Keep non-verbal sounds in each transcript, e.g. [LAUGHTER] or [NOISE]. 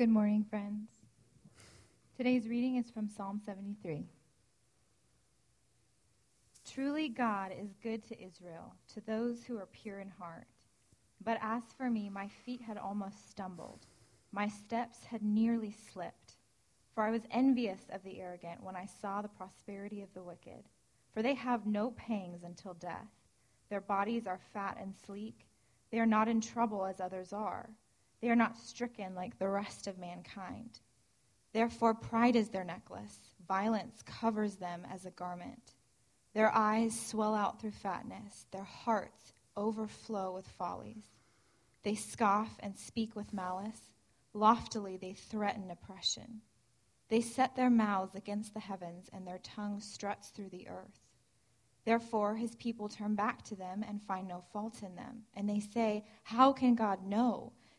Good morning, friends. Today's reading is from Psalm 73. Truly, God is good to Israel, to those who are pure in heart. But as for me, my feet had almost stumbled, my steps had nearly slipped. For I was envious of the arrogant when I saw the prosperity of the wicked. For they have no pangs until death. Their bodies are fat and sleek. They are not in trouble as others are. They are not stricken like the rest of mankind. Therefore, pride is their necklace, violence covers them as a garment. Their eyes swell out through fatness, their hearts overflow with follies. They scoff and speak with malice. Loftily, they threaten oppression. They set their mouths against the heavens, and their tongue struts through the earth. Therefore, his people turn back to them and find no fault in them. And they say, How can God know?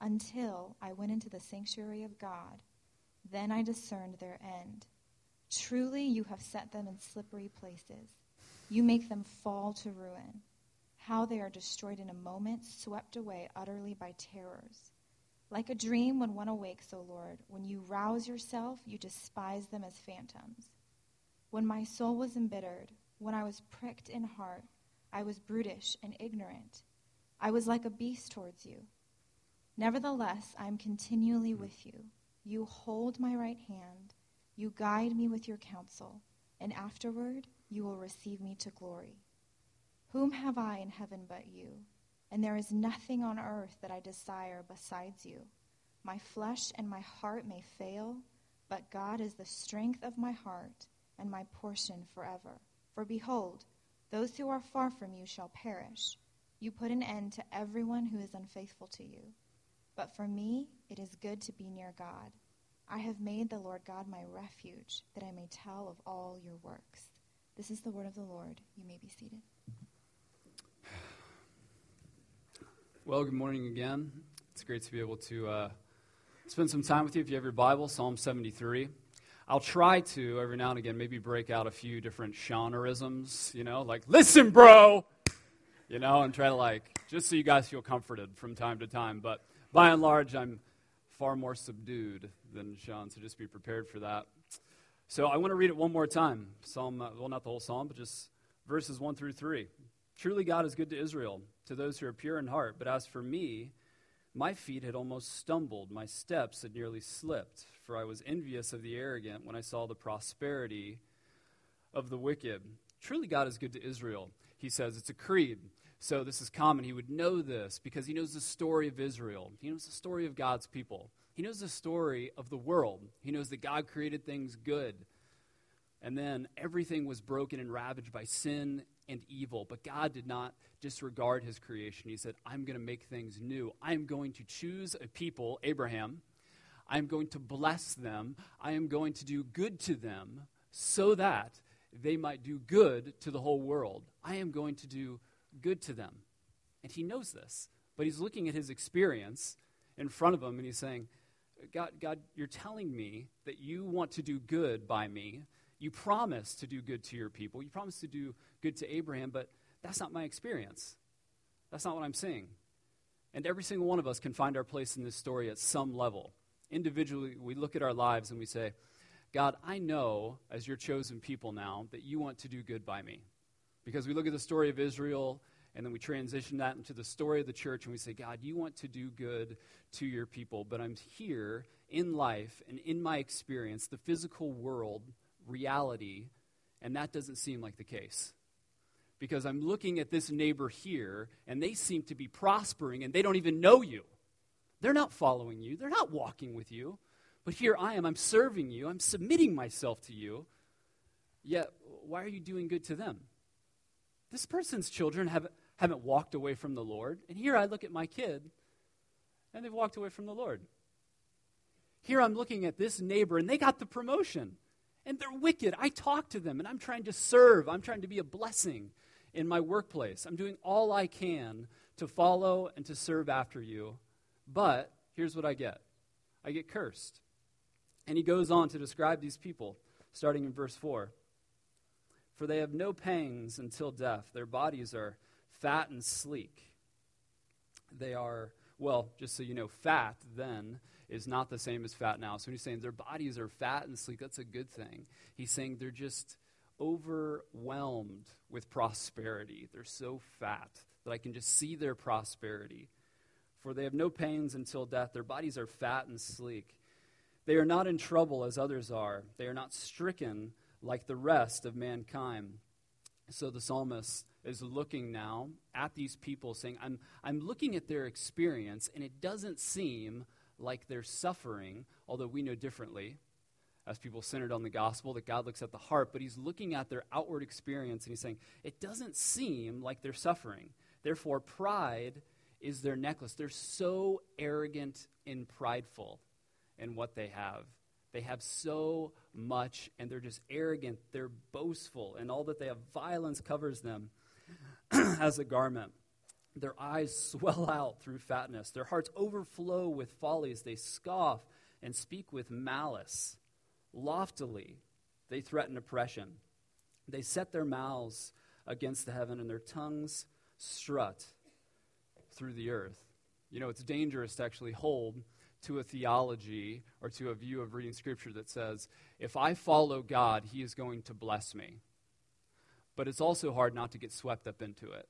until I went into the sanctuary of God. Then I discerned their end. Truly, you have set them in slippery places. You make them fall to ruin. How they are destroyed in a moment, swept away utterly by terrors. Like a dream when one awakes, O Lord, when you rouse yourself, you despise them as phantoms. When my soul was embittered, when I was pricked in heart, I was brutish and ignorant. I was like a beast towards you. Nevertheless, I am continually mm. with you. You hold my right hand. You guide me with your counsel, and afterward you will receive me to glory. Whom have I in heaven but you? And there is nothing on earth that I desire besides you. My flesh and my heart may fail, but God is the strength of my heart and my portion forever. For behold, those who are far from you shall perish. You put an end to everyone who is unfaithful to you. But for me, it is good to be near God. I have made the Lord God my refuge, that I may tell of all your works. This is the word of the Lord. You may be seated. Well, good morning again. It's great to be able to uh, spend some time with you. If you have your Bible, Psalm 73. I'll try to, every now and again, maybe break out a few different Seanerisms, you know, like, listen, bro! You know, and try to, like, just so you guys feel comforted from time to time. But by and large, I'm far more subdued than Sean, so just be prepared for that. So I want to read it one more time. Psalm, uh, well, not the whole psalm, but just verses 1 through 3. Truly, God is good to Israel, to those who are pure in heart. But as for me, my feet had almost stumbled, my steps had nearly slipped, for I was envious of the arrogant when I saw the prosperity of the wicked. Truly, God is good to Israel. He says it's a creed. So this is common. He would know this because he knows the story of Israel. He knows the story of God's people. He knows the story of the world. He knows that God created things good. And then everything was broken and ravaged by sin and evil. But God did not disregard his creation. He said, I'm going to make things new. I'm going to choose a people, Abraham. I'm going to bless them. I am going to do good to them so that they might do good to the whole world. I am going to do good to them. And he knows this, but he's looking at his experience in front of him and he's saying, God, God, you're telling me that you want to do good by me. You promise to do good to your people. You promise to do good to Abraham, but that's not my experience. That's not what I'm seeing. And every single one of us can find our place in this story at some level. Individually, we look at our lives and we say, God, I know as your chosen people now that you want to do good by me. Because we look at the story of Israel and then we transition that into the story of the church and we say, God, you want to do good to your people, but I'm here in life and in my experience, the physical world, reality, and that doesn't seem like the case. Because I'm looking at this neighbor here and they seem to be prospering and they don't even know you. They're not following you, they're not walking with you. But here I am, I'm serving you, I'm submitting myself to you. Yet, why are you doing good to them? This person's children have, haven't walked away from the Lord. And here I look at my kid, and they've walked away from the Lord. Here I'm looking at this neighbor, and they got the promotion, and they're wicked. I talk to them, and I'm trying to serve, I'm trying to be a blessing in my workplace. I'm doing all I can to follow and to serve after you. But here's what I get I get cursed. And he goes on to describe these people, starting in verse 4. For they have no pangs until death. Their bodies are fat and sleek. They are, well, just so you know, fat then is not the same as fat now. So when he's saying their bodies are fat and sleek, that's a good thing. He's saying they're just overwhelmed with prosperity. They're so fat that I can just see their prosperity. For they have no pains until death. Their bodies are fat and sleek. They are not in trouble as others are. They are not stricken like the rest of mankind. So the psalmist is looking now at these people, saying, I'm, I'm looking at their experience, and it doesn't seem like they're suffering, although we know differently as people centered on the gospel, that God looks at the heart, but he's looking at their outward experience and he's saying, it doesn't seem like they're suffering. Therefore, pride is their necklace. They're so arrogant and prideful in what they have. They have so much, and they're just arrogant. They're boastful, and all that they have, violence covers them [CLEARS THROAT] as a garment. Their eyes [LAUGHS] swell out through fatness. Their hearts overflow with follies. They scoff and speak with malice. Loftily, they threaten oppression. They set their mouths against the heaven, and their tongues strut through the earth. You know, it's dangerous to actually hold to a theology or to a view of reading Scripture that says, if I follow God, He is going to bless me. But it's also hard not to get swept up into it.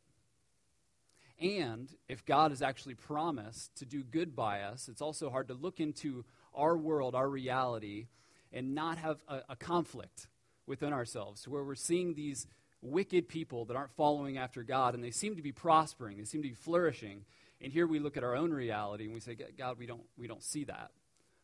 And if God has actually promised to do good by us, it's also hard to look into our world, our reality, and not have a, a conflict within ourselves where we're seeing these wicked people that aren't following after God and they seem to be prospering, they seem to be flourishing. And here we look at our own reality and we say, God, we don't, we don't see that.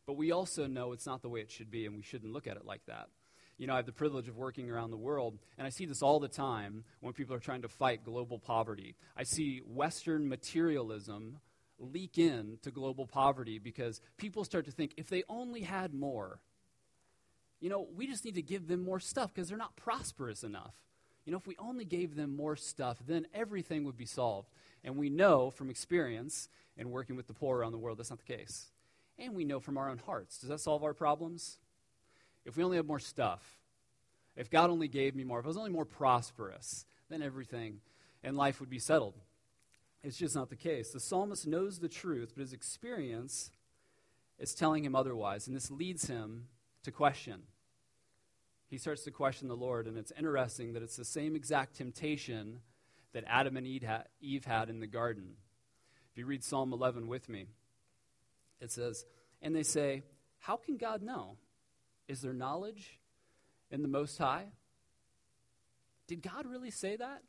But we also know it's not the way it should be and we shouldn't look at it like that. You know, I have the privilege of working around the world, and I see this all the time when people are trying to fight global poverty. I see Western materialism leak in to global poverty because people start to think if they only had more, you know, we just need to give them more stuff because they're not prosperous enough. You know, if we only gave them more stuff, then everything would be solved. And we know from experience and working with the poor around the world that's not the case. And we know from our own hearts. Does that solve our problems? If we only have more stuff, if God only gave me more, if I was only more prosperous, then everything and life would be settled. It's just not the case. The psalmist knows the truth, but his experience is telling him otherwise. And this leads him to question. He starts to question the Lord, and it's interesting that it's the same exact temptation that Adam and Eve had in the garden. If you read Psalm 11 with me, it says, And they say, How can God know? Is there knowledge in the Most High? Did God really say that?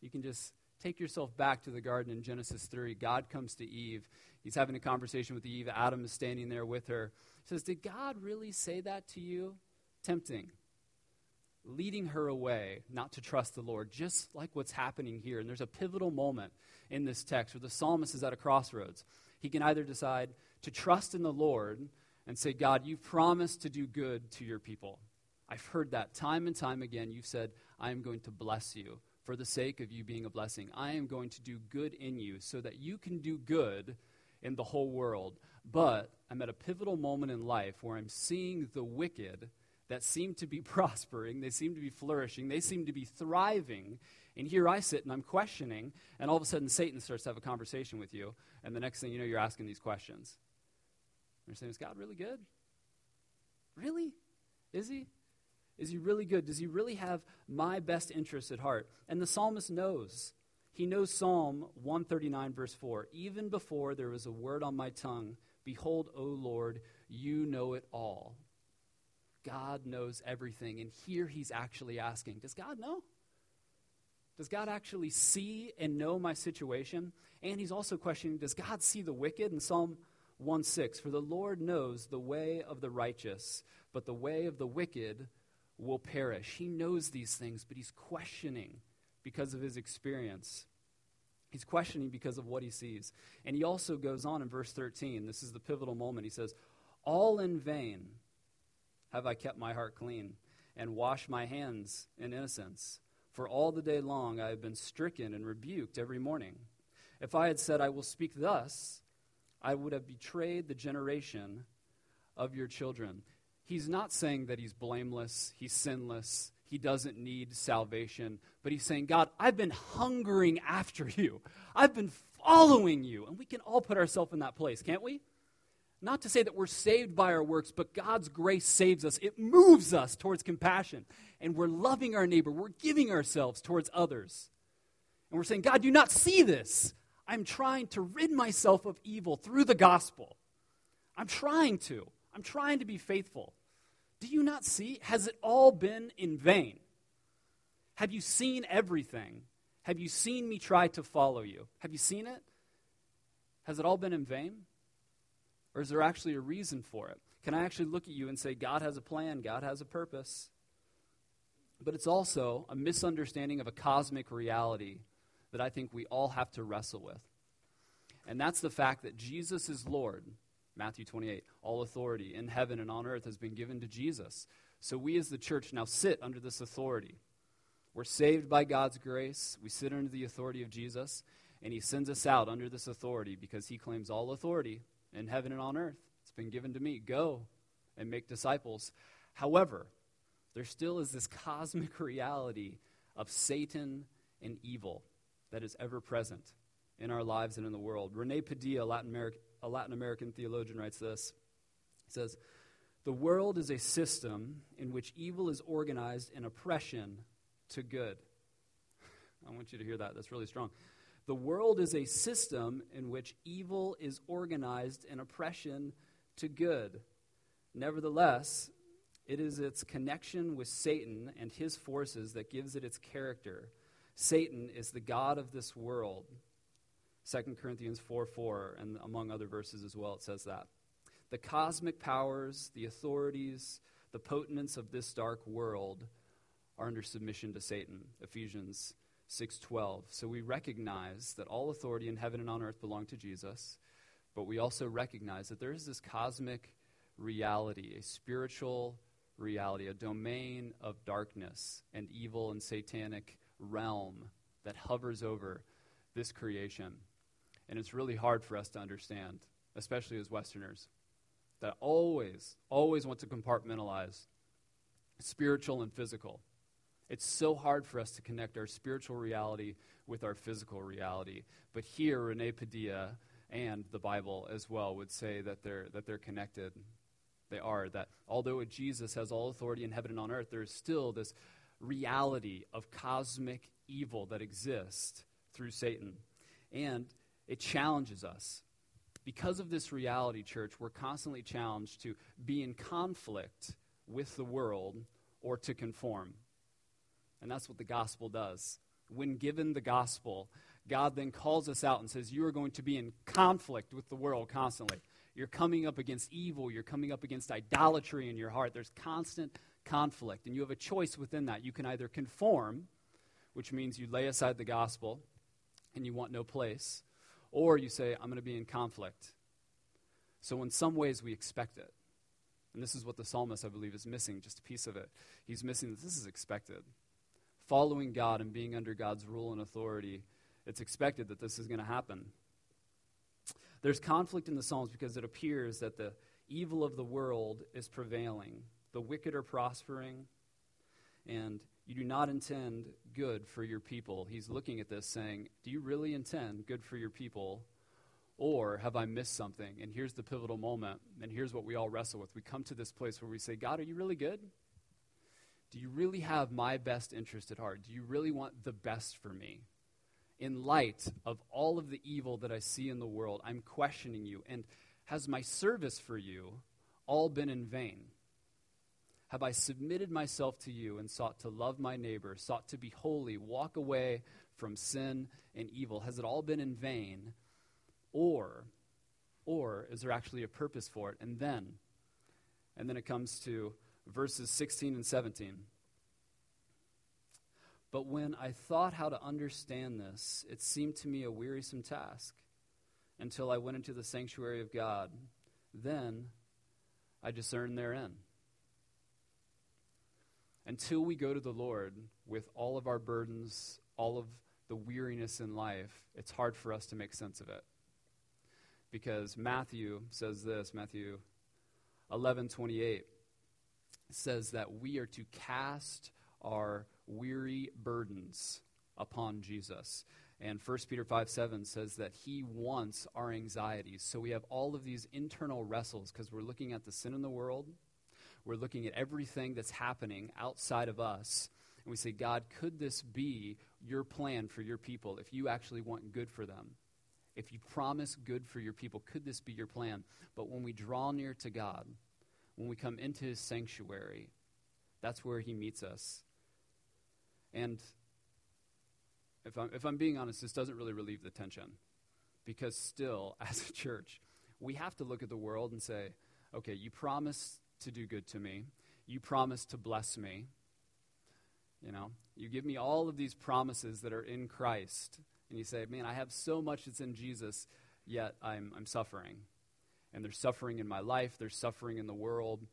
You can just take yourself back to the garden in Genesis 3. God comes to Eve. He's having a conversation with Eve. Adam is standing there with her. He says, Did God really say that to you? Tempting. Leading her away not to trust the Lord, just like what's happening here. And there's a pivotal moment in this text where the psalmist is at a crossroads. He can either decide to trust in the Lord and say, God, you've promised to do good to your people. I've heard that time and time again. You've said, I am going to bless you for the sake of you being a blessing. I am going to do good in you so that you can do good in the whole world. But I'm at a pivotal moment in life where I'm seeing the wicked that seem to be [LAUGHS] prospering, they seem to be flourishing, they seem to be thriving. And here I sit and I'm questioning, and all of a sudden Satan starts to have a conversation with you, and the next thing you know, you're asking these questions. You're saying, Is God really good? Really? Is he? Is he really good? Does he really have my best interests at heart? And the psalmist knows. He knows Psalm 139, verse 4. Even before there was a word on my tongue, behold, O Lord, you know it all. God knows everything. And here he's actually asking Does God know? Does God actually see and know my situation? And he's also questioning Does God see the wicked? In Psalm 1 6, for the Lord knows the way of the righteous, but the way of the wicked will perish. He knows these things, but he's questioning because of his experience. He's questioning because of what he sees. And he also goes on in verse 13. This is the pivotal moment. He says, All in vain have I kept my heart clean and washed my hands in innocence. For all the day long I have been stricken and rebuked every morning. If I had said, I will speak thus, I would have betrayed the generation of your children. He's not saying that he's blameless, he's sinless, he doesn't need salvation, but he's saying, God, I've been hungering after you. I've been following you. And we can all put ourselves in that place, can't we? Not to say that we're saved by our works, but God's grace saves us. It moves us towards compassion. And we're loving our neighbor. We're giving ourselves towards others. And we're saying, God, do you not see this. I'm trying to rid myself of evil through the gospel. I'm trying to. I'm trying to be faithful. Do you not see? Has it all been in vain? Have you seen everything? Have you seen me try to follow you? Have you seen it? Has it all been in vain? Or is there actually a reason for it? Can I actually look at you and say, God has a plan, God has a purpose? But it's also a misunderstanding of a cosmic reality that I think we all have to wrestle with. And that's the fact that Jesus is Lord. Matthew 28. All authority in heaven and on earth has been given to Jesus. So we as the church now sit under this authority. We're saved by God's grace. We sit under the authority of Jesus, and He sends us out under this authority because He claims all authority in heaven and on earth. It's been given to me. Go and make disciples. However, there still is this cosmic [LAUGHS] reality of Satan and evil that is ever present in our lives and in the world. Rene Padilla, Latin a Latin American theologian, writes this. He says, The world is a system in which evil is organized in oppression to good. [LAUGHS] I want you to hear that. That's really strong. The world is a system in which evil is organized in oppression to good. Nevertheless, it is its connection with Satan and his forces that gives it its character. Satan is the God of this world. 2 Corinthians 4 4, and among other verses as well, it says that. The cosmic powers, the authorities, the potentates of this dark world are under submission to Satan. Ephesians 6:12. So we recognize that all authority in heaven and on earth belong to Jesus, but we also recognize that there is this cosmic reality, a spiritual reality, a domain of darkness and evil and satanic realm that hovers over this creation. And it's really hard for us to understand, especially as Westerners, that always, always want to compartmentalize spiritual and physical. It's so hard for us to connect our spiritual reality with our physical reality. But here, Rene Padilla and the Bible as well would say that they're, that they're connected. They are. That although Jesus has all authority in heaven and on earth, there is still this reality of cosmic evil that exists through Satan. And it challenges us. Because of this reality, church, we're constantly challenged to be in conflict with the world or to conform. And that's what the gospel does. When given the gospel, God then calls us out and says, You are going to be in conflict with the world constantly. You're coming up against evil. You're coming up against idolatry in your heart. There's constant conflict. And you have a choice within that. You can either conform, which means you lay aside the gospel and you want no place, or you say, I'm going to be in conflict. So, in some ways, we expect it. And this is what the psalmist, I believe, is missing, just a piece of it. He's missing that this is expected. Following God and being under God's rule and authority, it's expected that this is going to happen. There's conflict in the Psalms because it appears that the evil of the world is prevailing, the wicked are prospering, and you do not intend good for your people. He's looking at this saying, Do you really intend good for your people? Or have I missed something? And here's the pivotal moment, and here's what we all wrestle with. We come to this place where we say, God, are you really good? Do you really have my best interest at heart? Do you really want the best for me? In light of all of the evil that I see in the world, I'm questioning you. And has my service for you all been in vain? have I submitted myself to you and sought to love my neighbor, sought to be holy, walk away from sin and evil? Has it all been in vain? Or, or is there actually a purpose for it? And then, and then it comes to verses 16 and 17. But when I thought how to understand this, it seemed to me a wearisome task until I went into the sanctuary of God. Then I discern therein. Until we go to the Lord with all of our burdens, all of the weariness in life, it's hard for us to make sense of it. Because Matthew says this, Matthew 11:28 says that we are to cast our weary burdens upon Jesus. And 1 Peter 5 7 says that he wants our anxieties. So we have all of these internal wrestles because we're looking at the sin in the world, we're looking at everything that's happening outside of us. And we say, God, could this be your plan for your people if you actually want good for them? If you promise good for your people, could this be your plan? But when we draw near to God, when we come into his sanctuary, that's where he meets us. And if I'm, if I'm being honest, this doesn't really relieve the tension. Because still, [LAUGHS] as a church, we have to look at the world and say, okay, you promise to do good to me, you promise to bless me. You know, you give me all of these promises that are in Christ, and you say, man, I have so much that's in Jesus, yet I'm, I'm suffering. And there's suffering in my life, there's suffering in the world.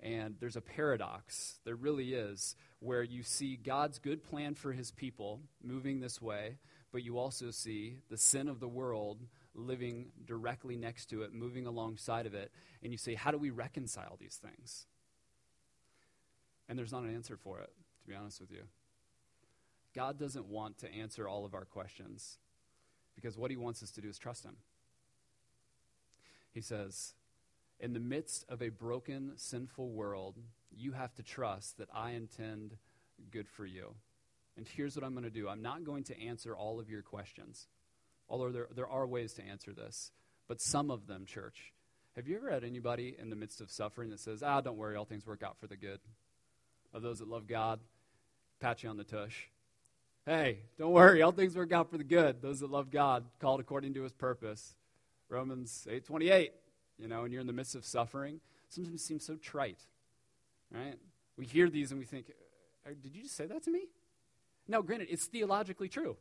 And there's a paradox, there really is, where you see God's good plan for his people moving this way, but you also see the sin of the world living directly next to it, moving alongside of it. And you say, how do we reconcile these things? And there's not an answer for it, to be honest with you. God doesn't want to answer all of our questions because what he wants us to do is trust him. He says, in the midst of a broken, sinful world, you have to trust that I intend good for you. And here's what I'm going to do I'm not going to answer all of your questions, although there, there are ways to answer this, but some of them, church. Have you ever had anybody in the midst of suffering that says, ah, don't worry, all things work out for the good? Of those that love God, pat you on the tush. Hey, don't worry, all things work out for the good. Those that love God, called according to his purpose. Romans 8:28 you know, and you're in the midst of suffering, sometimes it seems so trite, right? We hear these and we think, uh, did you just say that to me? Now, granted, it's theologically true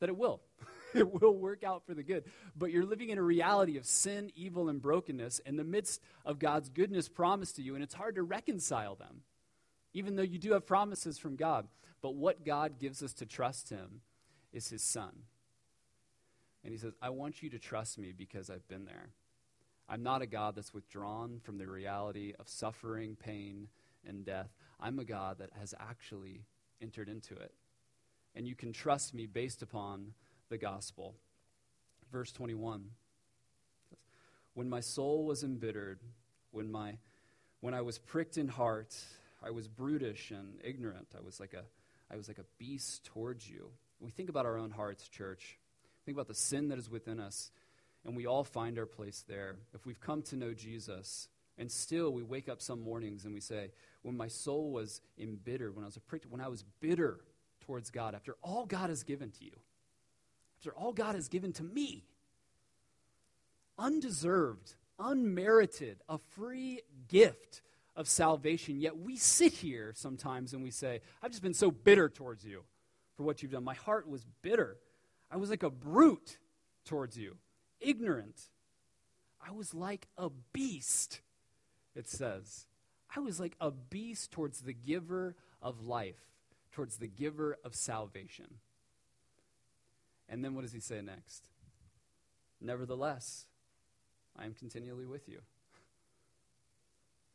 that it will. [LAUGHS] it will work out for the good. But you're living in a reality of sin, evil, and brokenness in the midst of God's goodness promised to you, and it's hard to reconcile them, even though you do have promises from God. But what God gives us to trust Him is His Son. And He says, I want you to trust me because I've been there. I'm not a God that's withdrawn from the reality of suffering, pain, and death. I'm a God that has actually entered into it. And you can trust me based upon the gospel. Verse 21 When my soul was embittered, when, my, when I was pricked in heart, I was brutish and ignorant. I was like a, I was like a beast towards you. we think about our own hearts, church. Think about the sin that is within us and we all find our place there. If we've come to know Jesus, and still we wake up some mornings and we say, when my soul was embittered, when I was prick, when I was bitter towards God, after all God has given to you, after all God has given to me, undeserved, unmerited, a free gift of salvation, yet we sit here sometimes and we say, I've just been so bitter towards you for what you've done. My heart was bitter. I was like a brute towards you ignorant. I was like a beast, it says. I was like a beast towards the giver of life, towards the giver of salvation. And then what does he say next? Nevertheless, I am continually with you.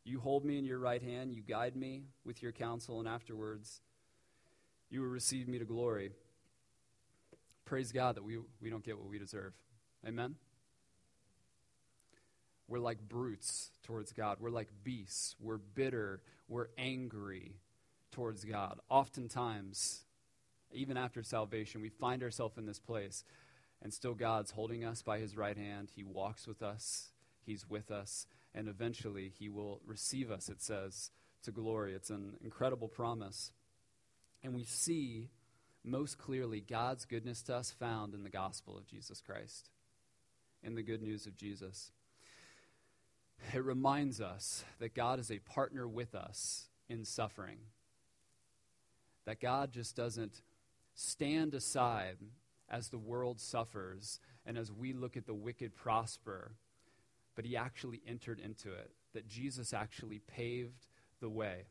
You hold me in your right hand, you guide me with your counsel, and afterwards you will receive me to glory. Praise God that we, we don't get what we deserve. Amen? We're like brutes towards God. We're like beasts. We're bitter. We're angry towards God. Oftentimes, even after salvation, we find ourselves in this place, and still God's holding us by his right hand. He walks with us, he's with us, and eventually he will receive us, it says, to glory. It's an incredible promise. And we see most clearly God's goodness to us found in the gospel of Jesus Christ in the good news of Jesus. It reminds us that God is a partner with us in suffering. That God just doesn't stand aside as the world suffers and as we look at the wicked prosper, but He actually entered into it. that Jesus actually paved the way.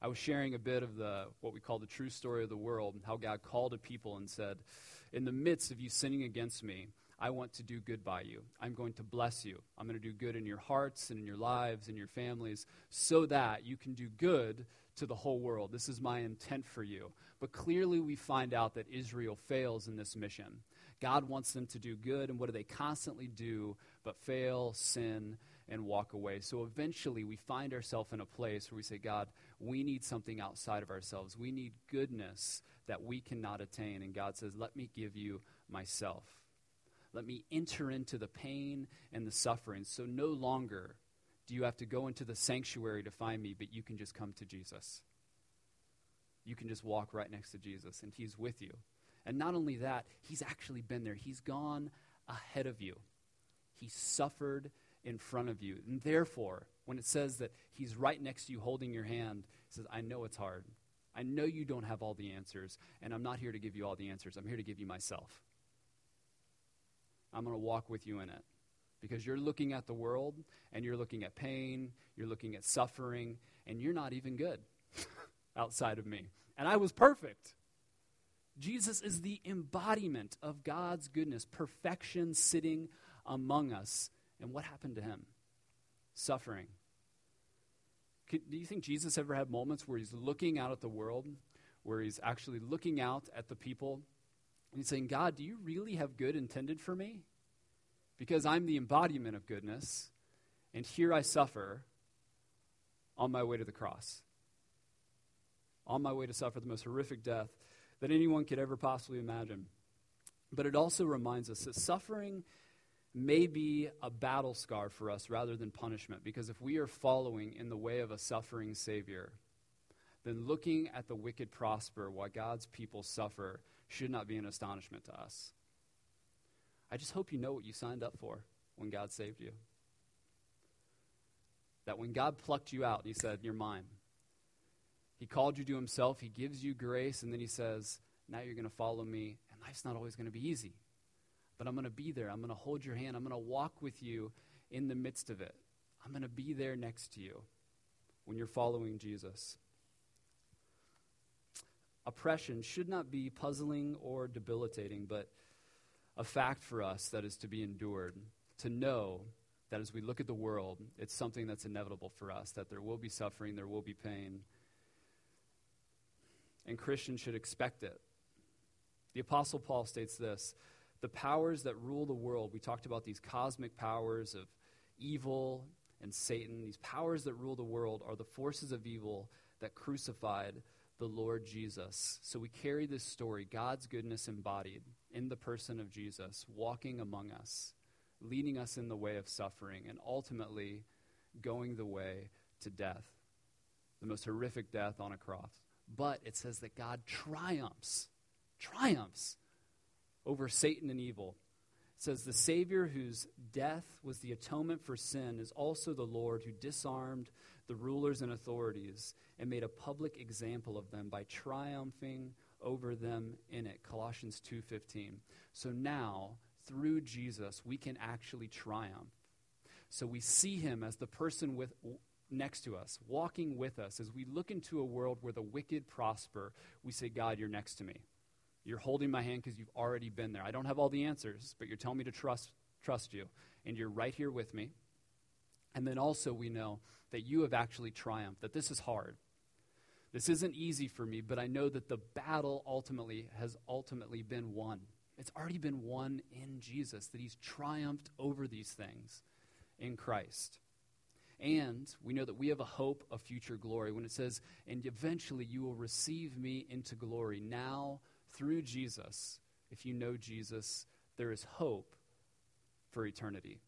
I was sharing a bit of the what we call the true story of the world, how God called a people and said, "In the midst of you sinning against me, I want to do good by you. I'm going to bless you. I'm going to do good in your hearts and in your lives and your families so that you can do good to the whole world. This is my intent for you. But clearly, we find out that Israel fails in this mission. God wants them to do good, and what do they constantly do but fail, sin, and walk away? So eventually, we find ourselves in a place where we say, God, we need something outside of ourselves. We need goodness that we cannot attain. And God says, Let me give you myself. Let me enter into the pain and the suffering. So no longer do you have to go into the sanctuary to find me, but you can just come to Jesus. You can just walk right next to Jesus, and He's with you. And not only that, He's actually been there. He's gone ahead of you. He suffered in front of you. And therefore, when it says that He's right next to you holding your hand, He says, I know it's hard. I know you don't have all the answers, and I'm not here to give you all the answers. I'm here to give you myself. I'm going to walk with you in it. Because you're looking at the world and you're looking at pain, you're looking at suffering, and you're not even good [LAUGHS] outside of me. And I was perfect. Jesus is the embodiment of God's goodness, perfection sitting among us. And what happened to him? Suffering. do you think Jesus ever had moments where he's looking out at the world, where he's actually looking out at the people and he's saying, God, do you really have good intended for me? Because I'm the embodiment of goodness, and here I suffer on my way to the cross. On my way to suffer the most horrific death that anyone could ever possibly imagine. But it also reminds us that suffering may be a battle scar for us rather than punishment, because if we are following in the way of a suffering Savior, then looking at the wicked prosper while God's people suffer should not be an astonishment to us. I just hope you know what you signed up for when God saved you. That when God plucked you out, He said, You're mine. He called you to Himself, He gives you grace, and then He says, Now you're going to follow me, and life's not always going to be easy. But I'm going to be there. I'm going to hold your hand. I'm going to walk with you in the midst of it. I'm going to be there next to you when you're following Jesus oppression should not be puzzling or debilitating, but a fact for us that is to be endured. To know that as we look at the world, it's something that's inevitable for us, that there will be suffering, there will be pain. And Christians should expect it. The Apostle Paul states this the powers that rule the world, we talked about these cosmic powers of evil and Satan, these powers that rule the world are the forces of evil that crucified the Lord Jesus. So we carry this story, God's goodness embodied in the person of Jesus, walking among us, leading us in the way of suffering, and ultimately going the way to death, the most horrific death on a cross. But it says that God triumphs, triumphs over Satan and evil. It says, The Savior whose death was the atonement for sin is also the Lord who disarmed the rulers and authorities and made a public example of them by triumphing over them in it. Colossians 2.15 so now through jesus we can actually triumph. So we see him as the person with next to us walking with us. As we look into a world where the wicked prosper we say god you're next to me you're holding my hand because you've already been there i don't have all the answers but you're telling me to trust trust you and you're right here with me and then also we know that you have actually triumphed, that this is hard. This isn't easy for me, but I know that the battle ultimately has ultimately been won. It's already been won in Jesus, that he's triumphed over these things in Christ. And we know that we have a hope of future glory when it says, and eventually you will receive me into glory. Now, through Jesus, if you know Jesus, there is hope for eternity.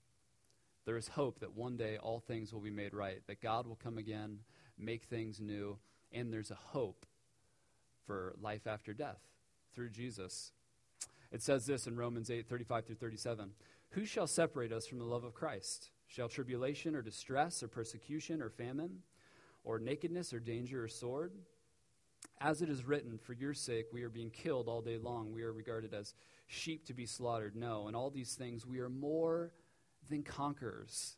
There is hope that one day all things will be made right, that God will come again, make things new, and there's a hope for life after death through Jesus. It says this in Romans 8 35 through 37 Who shall separate us from the love of Christ? Shall tribulation or distress or persecution or famine or nakedness or danger or sword? As it is written, For your sake we are being killed all day long. We are regarded as sheep to be slaughtered. No, in all these things we are more than conquerors.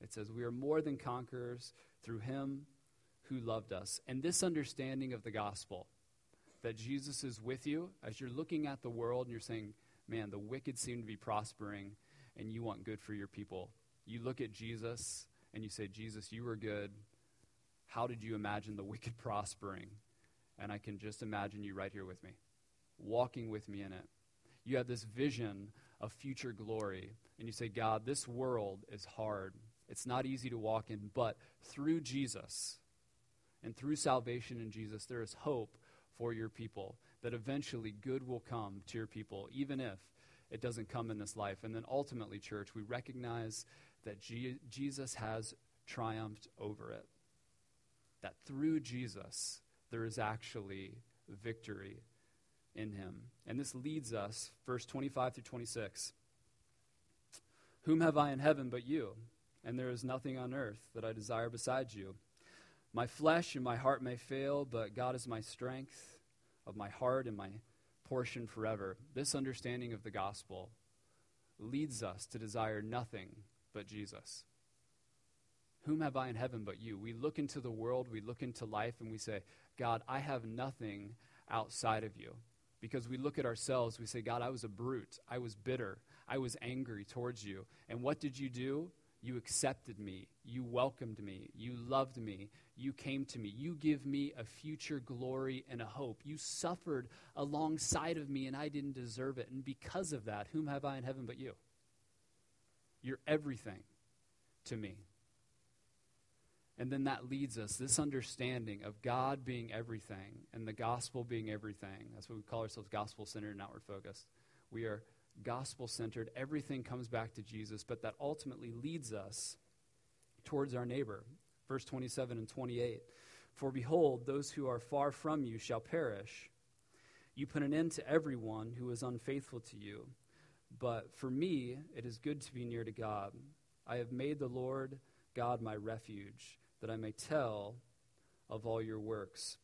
It says, We are more than conquerors through him who loved us. And this understanding of the gospel, that Jesus is with you as you're looking at the world and you're saying, Man, the wicked seem to be prospering, and you want good for your people. You look at Jesus and you say, Jesus, you were good. How did you imagine the wicked [LAUGHS] prospering? And I can just imagine you right here with me, walking with me in it. You have this vision of future glory, and you say, God, this world is hard. It's not easy to walk in, but through Jesus and through salvation in Jesus, there is hope for your people, that eventually good will come to your people, even if it doesn't come in this life. And then ultimately, church, we recognize that G- Jesus has triumphed over it. That through Jesus, there is actually victory in him. And this leads us, verse 25 through 26. Whom have I in heaven but you? And there is nothing on earth that I desire besides you. My flesh and my heart may fail, but God is my strength of my heart and my portion forever. This understanding of the gospel leads us to desire nothing but Jesus. Whom have I in heaven but you? We look into the world, we look into life, and we say, God, I have nothing outside of you. Because we look at ourselves, we say, God, I was a brute. I was bitter. I was angry towards you. And what did you do? You accepted me. You welcomed me. You loved me. You came to me. You give me a future glory and a hope. You suffered alongside of me, and I didn't deserve it. And because of that, whom have I in heaven but you? You're everything to me. And then that leads us, this understanding of God being everything and the gospel being everything. That's what we call ourselves gospel centered and outward focused. We are gospel centered. Everything comes back to Jesus, but that ultimately leads us towards our neighbor. Verse 27 and 28. For behold, those who are far from you shall perish. You put an end to everyone who is unfaithful to you. But for me, it is good to be near to God. I have made the Lord God my refuge, that I may tell of all your works.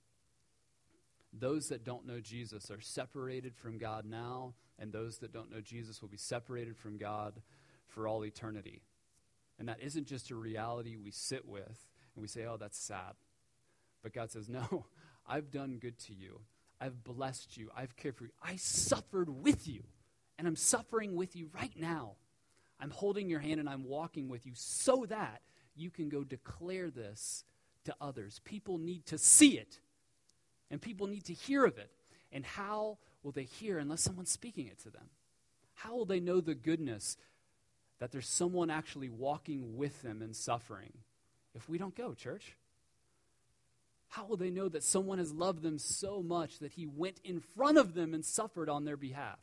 Those that don't know Jesus are separated from God now, and those that don't know Jesus will be separated from God for all eternity. And that isn't just a reality we sit with and we say, oh, that's sad. But God says, [LAUGHS] no, I've done good to you. I've blessed you. I've cared for you. I suffered with you and I'm suffering with you right now. I'm holding your hand and I'm walking with you so that you can go declare this to others. People need to see it, and people need to hear of it. And how will they hear unless someone's speaking it to them? How will they know the goodness that there's someone actually walking with them in suffering if we don't go, church? How will they know that someone has loved them so much that he went in front of them and suffered on their behalf?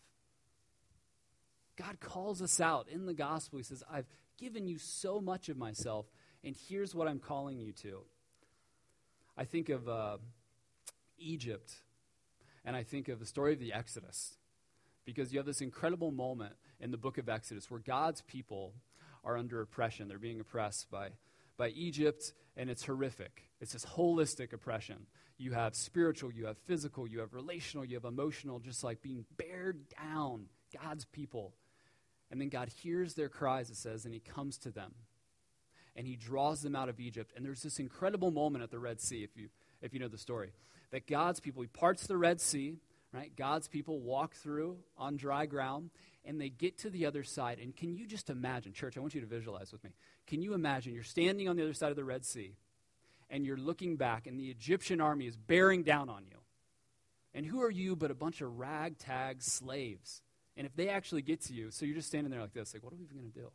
God calls us out in the gospel. He says, I've given you so much of myself, and here's what I'm calling you to. I think of uh, Egypt, and I think of the story of the Exodus, because you have this incredible moment in the book of Exodus where God's people are under oppression. They're being oppressed by, by Egypt, and it's horrific. It's this holistic oppression. You have spiritual, you have physical, you have relational, you have emotional, just like being bared down. God's people and then God hears their cries, it says, and he comes to them. And he draws them out of Egypt. And there's this incredible moment at the Red Sea, if you, if you know the story, that God's people, he parts the Red Sea, right? God's people walk through on dry ground, and they get to the other side. And can you just imagine, church, I want you to visualize with me. Can you imagine you're standing on the other side of the Red Sea, and you're looking back, and the Egyptian army is bearing down on you? And who are you but a bunch of ragtag slaves? And if they actually get to you, so you're just standing there like this, like, what are we even going to do?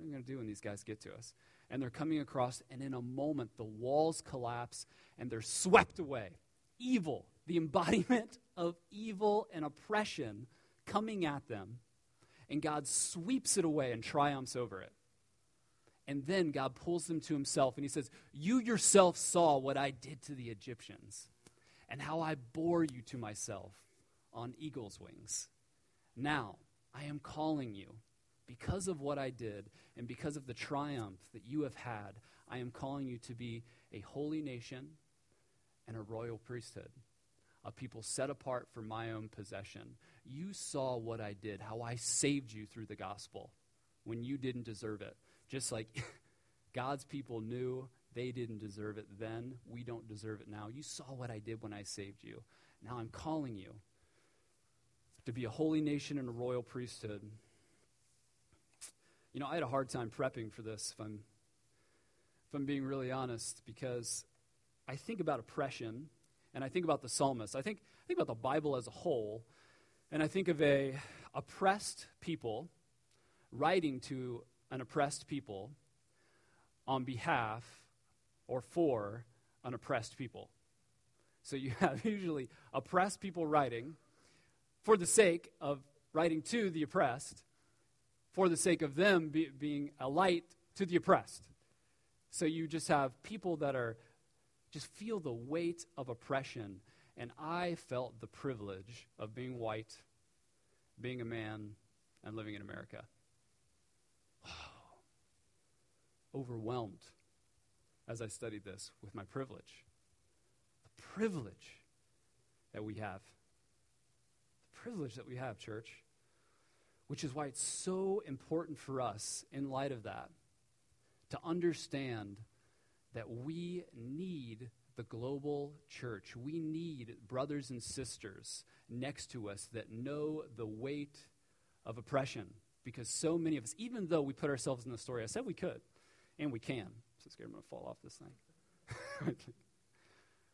What are we going to do when these guys get to us? And they're coming across, and in a moment, the walls collapse and they're swept away. Evil, the embodiment of evil and oppression coming at them. And God sweeps it away and triumphs over it. And then God pulls them to himself and he says, You yourself saw what I did to the Egyptians and how I bore you to myself on eagle's wings. Now, I am calling you. Because of what I did and because of the triumph that you have had, I am calling you to be a holy nation and a royal priesthood, a people set apart for my own possession. You saw what I did, how I saved you through the gospel when you didn't deserve it. Just like [LAUGHS] God's people knew they didn't deserve it then, we don't deserve it now. You saw what I did when I saved you. Now I'm calling you to be a holy nation and a royal priesthood. You know, I had a hard time prepping for this, if I'm, if I'm being really honest, because I think about oppression and I think about the psalmist. I think, I think about the Bible as a whole, and I think of a oppressed people writing to an oppressed people on behalf or for an oppressed people. So you [LAUGHS] have usually oppressed people writing for the sake of writing to the oppressed, for the sake of them be, being a light to the oppressed. So you just have people that are just feel the weight of oppression. And I felt the privilege of being white, being a man, and living in America. Overwhelmed as I studied this with my privilege. The privilege that we have. The privilege that we have, church. Which is why it's so important for us, in light of that, to understand that we need the global church. We need brothers and sisters next to us that know the weight of oppression. Because so many of us, even though we put ourselves in the story, I said we could, and we can. I'm so scared I'm going to fall off this thing. [LAUGHS]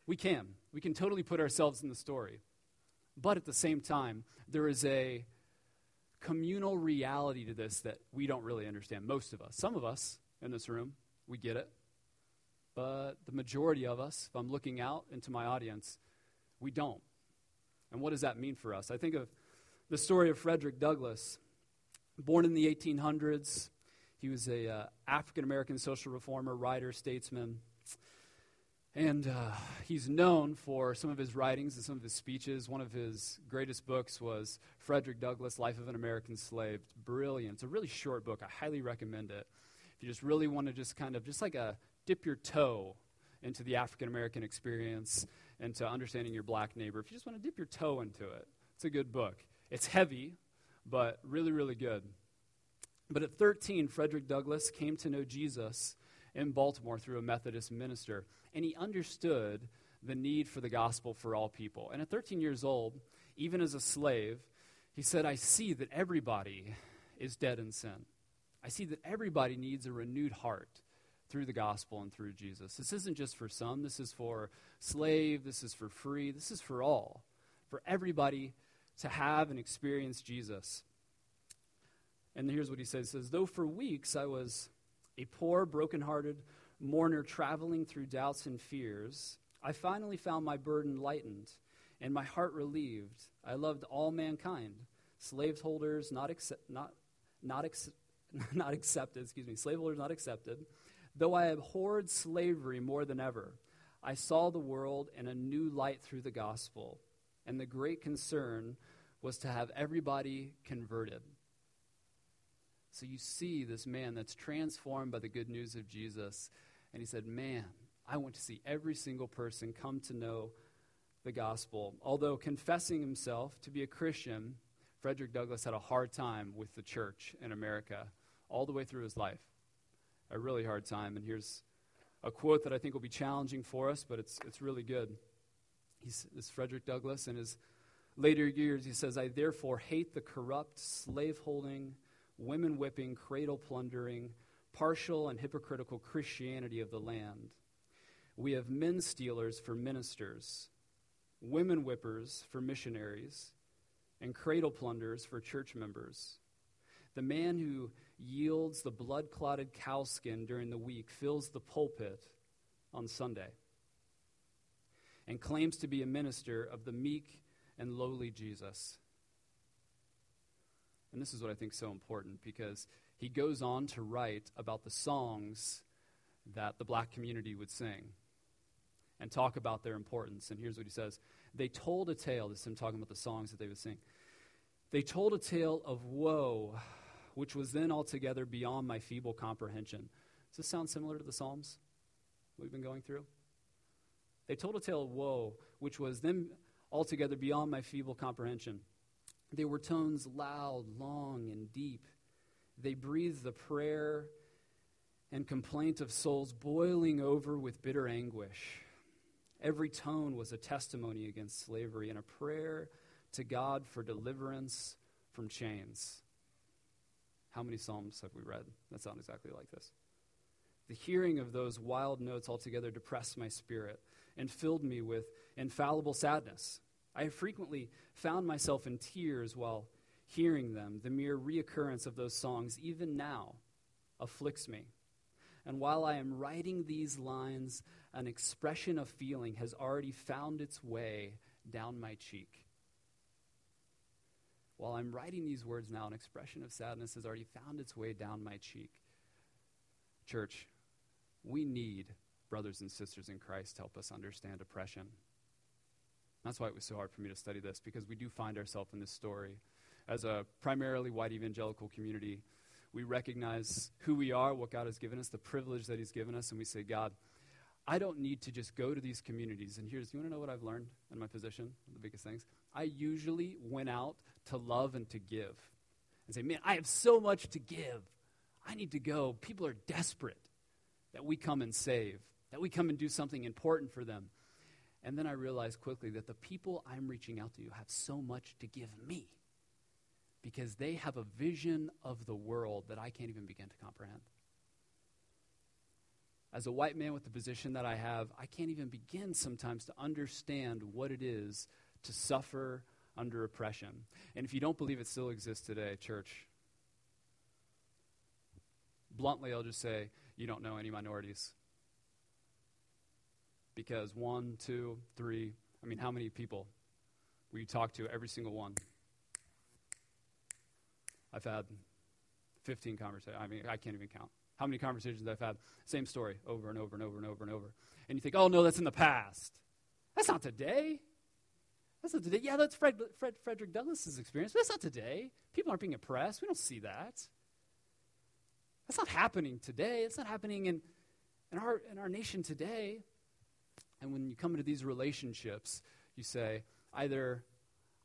we can. We can totally put ourselves in the story. But at the same time, there is a communal reality to this that we don't really understand. Most of us. Some of us in this room, we get it. But the majority of us, if I'm looking out into my audience, we don't. And what does that mean for us? I think of the story of Frederick Douglass. Born in the 1800s, he was a uh, African American social reformer, writer, statesman. And uh, he's known for some of his writings and some of his speeches. One of his greatest books was Frederick Douglass, Life of an American Slave. It's brilliant. It's a really short book. I highly recommend it. If you just really want to just kind of, just like a dip your toe into the African American experience and to understanding your black neighbor, if you just want to dip your toe into it, it's a good book. It's heavy, but really, really good. But at 13, Frederick Douglass came to know Jesus in Baltimore through a Methodist minister, and he understood the need for the gospel for all people. And at 13 years old, even as a slave, he said, I see that everybody is dead in sin. I see that everybody needs a renewed heart through the gospel and through Jesus. This isn't just for some, this is for slave, this is for free, this is for all, for everybody to have and experience Jesus. And here's what he says. He says, Though for weeks I was a poor, broken-hearted mourner traveling through doubts and fears, I finally found my burden lightened and my heart relieved. I loved all mankind, slaveholders not, accept, not, not, ex- [LAUGHS] not accepted, excuse me, slaveholders not accepted, Though I abhorred slavery more than ever, I saw the world in a new light through the gospel, and the great concern was to have everybody converted. So you see this man that's transformed by the good news of Jesus, and he said, Man, I want to see every single person come to know the gospel. Although confessing himself to be a Christian, Frederick Douglass had a hard time with the church in America all the way through his life a really hard time. And here's a quote that I think will be challenging for us, but it's, it's really good. He's, this Frederick Douglass in his later years, he says, I therefore hate the corrupt, slaveholding, women whipping, cradle plundering, partial and hypocritical Christianity of the land. We have men stealers for ministers, women whippers for missionaries, and cradle plunderers for church members. The man who yields the blood clotted cowskin during the week fills the pulpit on Sunday and claims to be a minister of the meek and lowly Jesus. And this is what I think is so important because he goes on to write about the songs that the black community would sing and talk about their importance. And here's what he says They told a tale, this is him talking about the songs that they would sing. They told a tale of woe which was then altogether beyond my feeble comprehension. Does this sound similar to the Psalms we've been going through? They told a tale of woe, which was then altogether beyond my feeble comprehension. They were tones loud, long, and deep. They breathed the prayer and complaint of souls boiling over with bitter anguish. Every tone was a testimony against slavery and a prayer to God for deliverance from chains. How many Psalms have we read that sound exactly like this? The hearing of those wild notes altogether depressed my spirit and filled me with infallible sadness. I have frequently found myself in tears while hearing them. The mere reoccurrence of those songs, even now, afflicts me. And while I am writing these lines, an expression of feeling has already found its way down my cheek. While I'm writing these words now, an expression of sadness has already found its way down my cheek. Church, we need brothers and sisters in Christ to help us understand oppression. That's why it was so hard for me to study this, because we do find ourselves in this story. As a primarily white evangelical community, we recognize who we are, what God has given us, the privilege that He's given us, and we say, God, I don't need to just go to these communities. And here's, you want to know what I've learned in my position? The biggest things. I usually went out to love and to give and say, man, I have so much to give. I need to go. People are desperate that we come and save, that we come and do something important for them. And then I realized quickly that the people I'm reaching out to have so much to give me because they have a vision of the world that I can't even begin to comprehend. As a white man with the position that I have, I can't even begin sometimes to understand what it is to suffer under oppression. And if you don't believe it still exists today, church, bluntly, I'll just say you don't know any minorities. Because one, two, three, I mean, how many people will you talk to? Every single one. I've had 15 conversations. I mean, I can't even count. How many conversations I've had, same story over and over and over and over and over. And you think, oh, no, that's in the past. That's not today. That's not today. Yeah, that's Fred, Fred, Frederick Douglass's experience, but that's not today. People aren't being oppressed. We don't see that. That's not happening today. It's not happening in, in, our, in our nation today. And when you come into these relationships, you say, either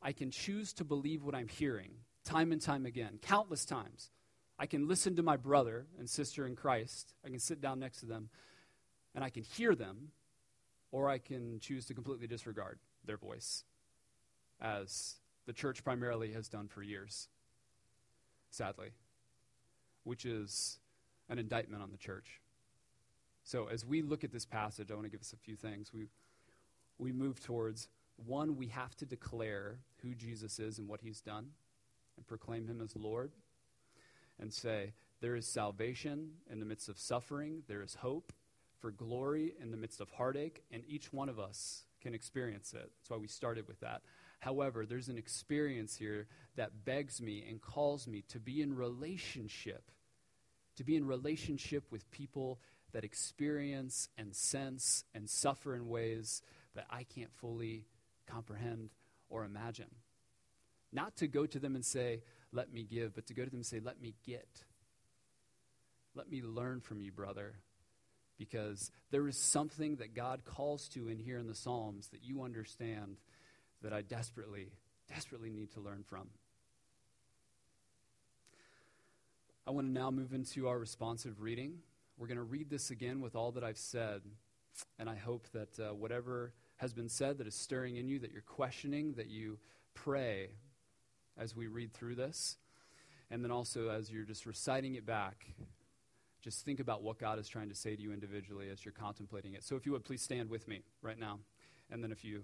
I can choose to believe what I'm hearing time and time again, countless times. I can listen to my brother and sister in Christ. I can sit down next to them and I can hear them, or I can choose to completely disregard their voice, as the church primarily has done for years, sadly, which is an indictment on the church. So, as we look at this passage, I want to give us a few things. We, we move towards one, we have to declare who Jesus is and what he's done and proclaim him as Lord and say, There is salvation in the midst of suffering, there is hope for glory in the midst of heartache, and each one of us can experience it. That's why we started with that. However, there's an experience here that begs me and calls me to be in relationship, to be in relationship with people that experience and sense and suffer in ways that I can't fully comprehend or imagine. Not to go to them and say, let me give, but to go to them and say, let me get. Let me learn from you, brother. Because there is something that God calls to in here in the Psalms that you understand that I desperately, desperately need to learn from. I want to now move into our responsive reading. We're going to read this again with all that I've said, and I hope that uh, whatever has been said that is stirring in you, that you're questioning, that you pray as we read through this. And then also as you're just reciting it back, just think about what God is trying to say to you individually as you're contemplating it. So if you would please stand with me right now. And then if you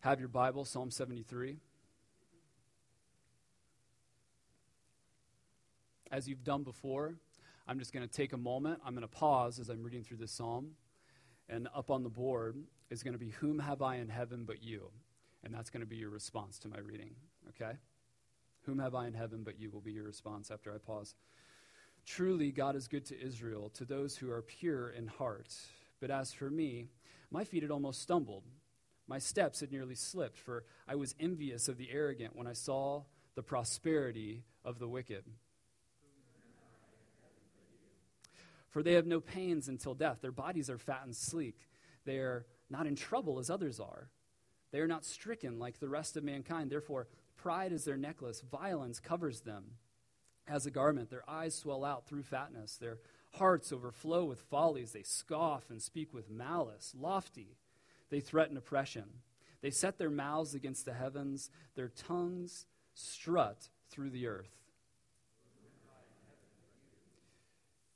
have your Bible, Psalm 73. As you've done before, I'm just going to take a moment. I'm going to pause as I'm reading through this psalm. And up on the board is going to be, Whom have I in heaven but you? And that's going to be your response to my reading, okay? Whom have I in heaven but you will be your response after I pause. Truly, God is good to Israel, to those who are pure in heart. But as for me, my feet had almost stumbled. My steps had nearly slipped, for I was envious of the arrogant when I saw the prosperity of the wicked. For they have no pains until death. Their bodies are fat and sleek. They are not in trouble as others are. They are not stricken like the rest of mankind. Therefore, pride is their necklace, violence covers them as a garment. Their eyes swell out through fatness. Their hearts overflow with follies. They scoff and speak with malice. Lofty, they threaten oppression. They set their mouths against the heavens, their tongues strut through the earth.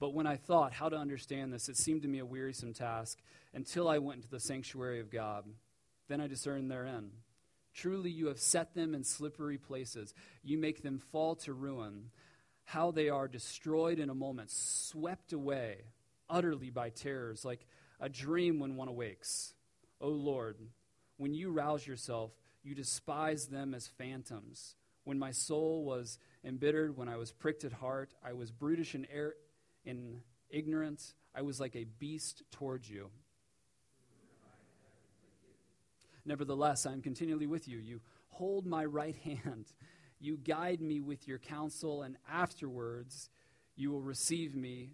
But when I thought how to understand this, it seemed to me a wearisome task until I went into the sanctuary of God. Then I discerned therein. Truly, you have set them in slippery places. You make them fall to ruin. How they are destroyed in a moment, swept away utterly by terrors, like a dream when one awakes. O Lord, when you rouse yourself, you despise them as phantoms. When my soul was embittered, when I was pricked at heart, I was brutish and in ignorance. I was like a beast towards you. Nevertheless, I am continually with you. You hold my right hand. You guide me with your counsel, and afterwards you will receive me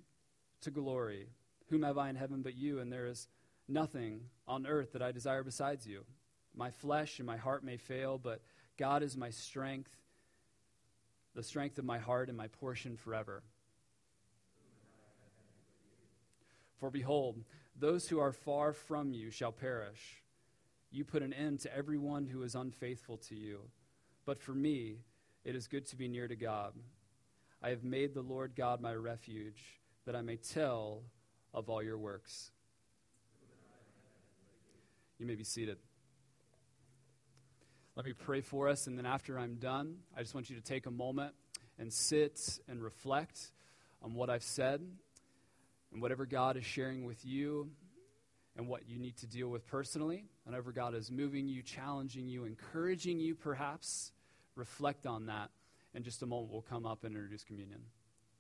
to glory. Whom have I in heaven but you? And there is nothing on earth that I desire besides you. My flesh and my heart may fail, but God is my strength, the strength of my heart, and my portion forever. For behold, those who are far from you shall perish. You put an end to everyone who is unfaithful to you. But for me, it is good to be near to God. I have made the Lord God my refuge, that I may tell of all your works. You may be seated. Let me pray for us, and then after I'm done, I just want you to take a moment and sit and reflect on what I've said and whatever God is sharing with you and what you need to deal with personally, whatever God is moving you, challenging you, encouraging you, perhaps, reflect on that. In just a moment, we'll come up and introduce communion.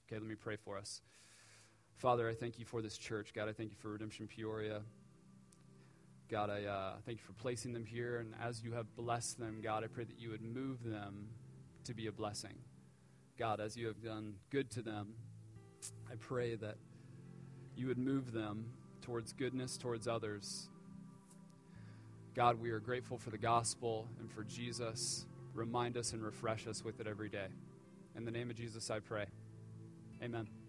Okay, let me pray for us. Father, I thank you for this church. God, I thank you for Redemption Peoria. God, I uh, thank you for placing them here. And as you have blessed them, God, I pray that you would move them to be a blessing. God, as you have done good to them, I pray that you would move them towards goodness towards others. God, we are grateful for the gospel and for Jesus. Remind us and refresh us with it every day. In the name of Jesus, I pray. Amen.